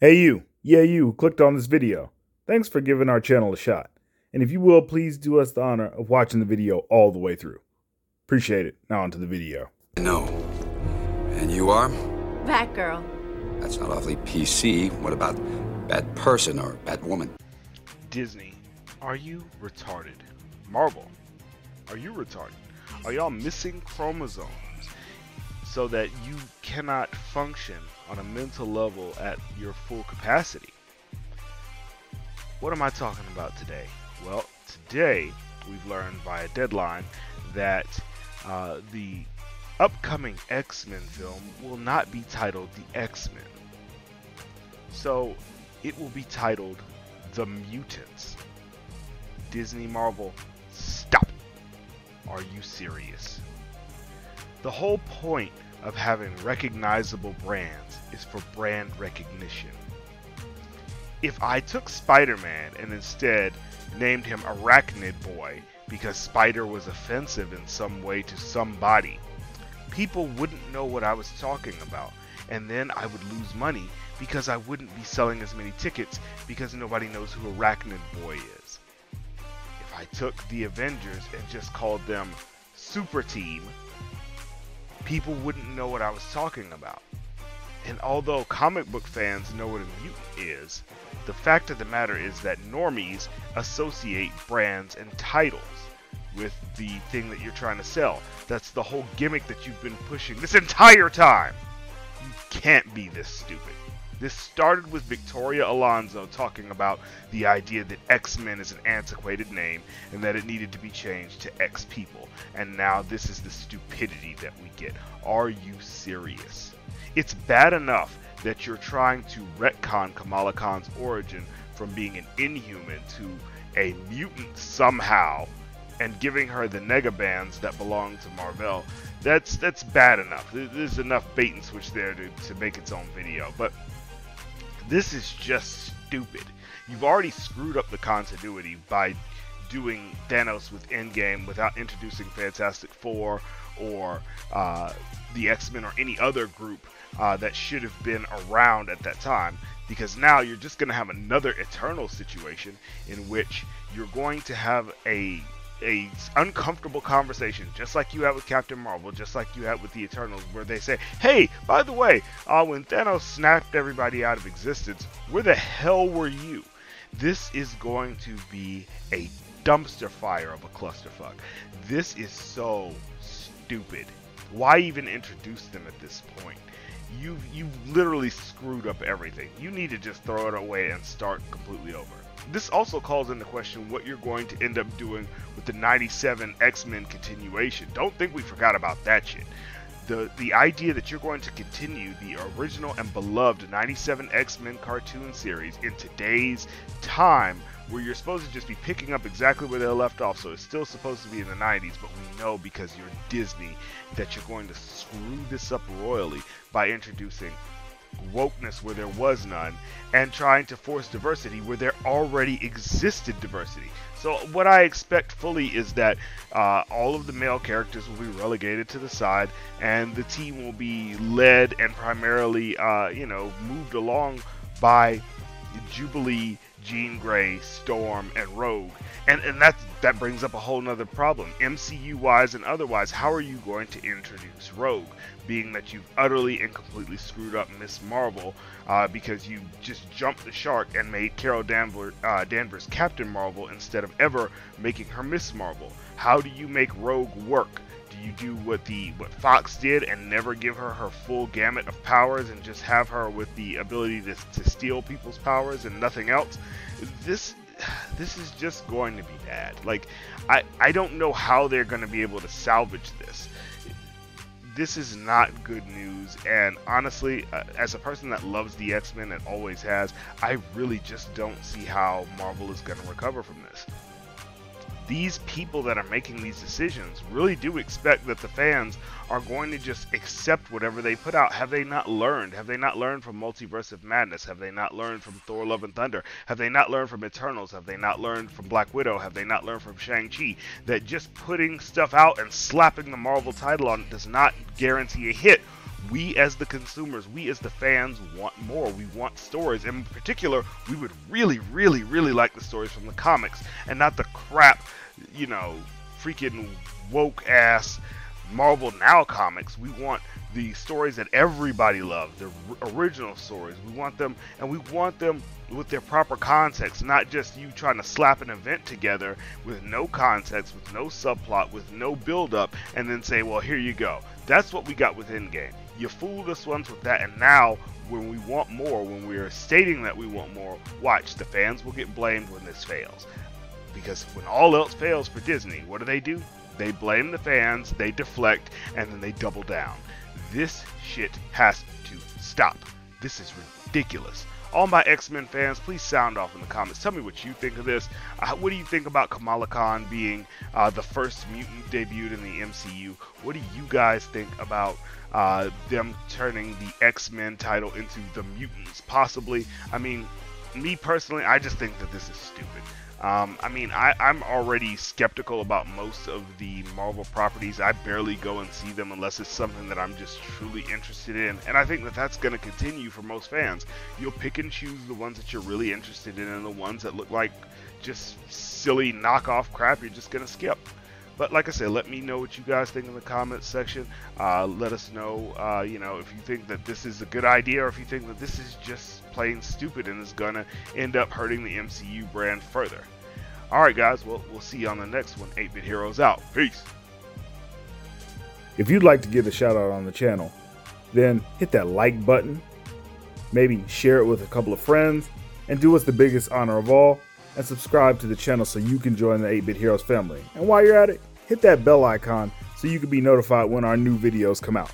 Hey, you. Yeah, you who clicked on this video. Thanks for giving our channel a shot. And if you will, please do us the honor of watching the video all the way through. Appreciate it. Now onto the video. No. And you are? Batgirl. That's not awfully PC. What about bad person or bad woman? Disney, are you retarded? Marvel, are you retarded? Are y'all missing chromosomes so that you cannot function on a mental level at your full capacity? What am I talking about today? Well, today we've learned via deadline that uh, the upcoming X Men film will not be titled The X Men. So it will be titled The Mutants. Disney Marvel, stop. Are you serious? The whole point of having recognizable brands is for brand recognition. If I took Spider Man and instead named him Arachnid Boy because Spider was offensive in some way to somebody, people wouldn't know what I was talking about, and then I would lose money because I wouldn't be selling as many tickets because nobody knows who Arachnid Boy is. If I took the Avengers and just called them Super Team, people wouldn't know what I was talking about. And although comic book fans know what a mutant is, the fact of the matter is that normies associate brands and titles with the thing that you're trying to sell. That's the whole gimmick that you've been pushing this entire time. You can't be this stupid. This started with Victoria Alonso talking about the idea that X Men is an antiquated name and that it needed to be changed to X People. And now this is the stupidity that we get. Are you serious? It's bad enough that you're trying to retcon Kamala Khan's origin from being an inhuman to a mutant somehow and giving her the negabands that belong to Marvel. That's that's bad enough. There's enough bait and switch there to, to make its own video. But this is just stupid. You've already screwed up the continuity by doing Thanos with Endgame without introducing Fantastic Four or uh, the X Men or any other group uh, that should have been around at that time. Because now you're just going to have another Eternal situation in which you're going to have a a uncomfortable conversation, just like you had with Captain Marvel, just like you had with the Eternals, where they say, "Hey, by the way, uh, when Thanos snapped everybody out of existence, where the hell were you?" This is going to be a dumpster fire of a clusterfuck. This is so stupid. Why even introduce them at this point? You you literally screwed up everything. You need to just throw it away and start completely over this also calls into question what you're going to end up doing with the 97 X-Men continuation. Don't think we forgot about that shit. The the idea that you're going to continue the original and beloved 97 X-Men cartoon series in today's time where you're supposed to just be picking up exactly where they left off. So it's still supposed to be in the 90s, but we know because you're Disney that you're going to screw this up royally by introducing wokeness where there was none and trying to force diversity where there already existed diversity. So what I expect fully is that uh, all of the male characters will be relegated to the side, and the team will be led and primarily, uh, you know, moved along by Jubilee, Jean Grey, Storm, and Rogue. And and that that brings up a whole nother problem. MCU wise and otherwise, how are you going to introduce Rogue? Being that you've utterly and completely screwed up Miss Marvel uh, because you just jumped the shark and made Carol uh, Danvers Captain Marvel instead of ever making her Miss Marvel. How do you make Rogue work? You do what the what Fox did and never give her her full gamut of powers and just have her with the ability to, to steal people's powers and nothing else? This this is just going to be bad. Like, I, I don't know how they're going to be able to salvage this. This is not good news, and honestly, uh, as a person that loves the X Men and always has, I really just don't see how Marvel is going to recover from this these people that are making these decisions really do expect that the fans are going to just accept whatever they put out. Have they not learned? Have they not learned from Multiverse of Madness? Have they not learned from Thor Love and Thunder? Have they not learned from Eternals? Have they not learned from Black Widow? Have they not learned from Shang-Chi? That just putting stuff out and slapping the Marvel title on it does not guarantee a hit we as the consumers, we as the fans want more. We want stories. In particular, we would really, really, really like the stories from the comics and not the crap, you know, freaking woke ass Marvel Now comics. We want the stories that everybody loves, the original stories. We want them, and we want them with their proper context, not just you trying to slap an event together with no context, with no subplot, with no build up, and then say, well, here you go. That's what we got with Endgame. You fooled us once with that, and now when we want more, when we are stating that we want more, watch, the fans will get blamed when this fails. Because when all else fails for Disney, what do they do? They blame the fans, they deflect, and then they double down. This shit has to stop. This is ridiculous. All my X Men fans, please sound off in the comments. Tell me what you think of this. Uh, what do you think about Kamala Khan being uh, the first mutant debuted in the MCU? What do you guys think about uh, them turning the X Men title into the mutants? Possibly. I mean, me personally, I just think that this is stupid. Um, I mean, I, am already skeptical about most of the Marvel properties. I barely go and see them unless it's something that I'm just truly interested in. And I think that that's going to continue for most fans. You'll pick and choose the ones that you're really interested in and the ones that look like just silly knockoff crap you're just going to skip. But like I said, let me know what you guys think in the comments section. Uh, let us know, uh, you know, if you think that this is a good idea or if you think that this is just plain stupid and is gonna end up hurting the MCU brand further. All right, guys. Well, we'll see you on the next one. 8-Bit Heroes out. Peace. If you'd like to give a shout out on the channel, then hit that like button. Maybe share it with a couple of friends, and do us the biggest honor of all and subscribe to the channel so you can join the 8-Bit Heroes family. And while you're at it, hit that bell icon so you can be notified when our new videos come out.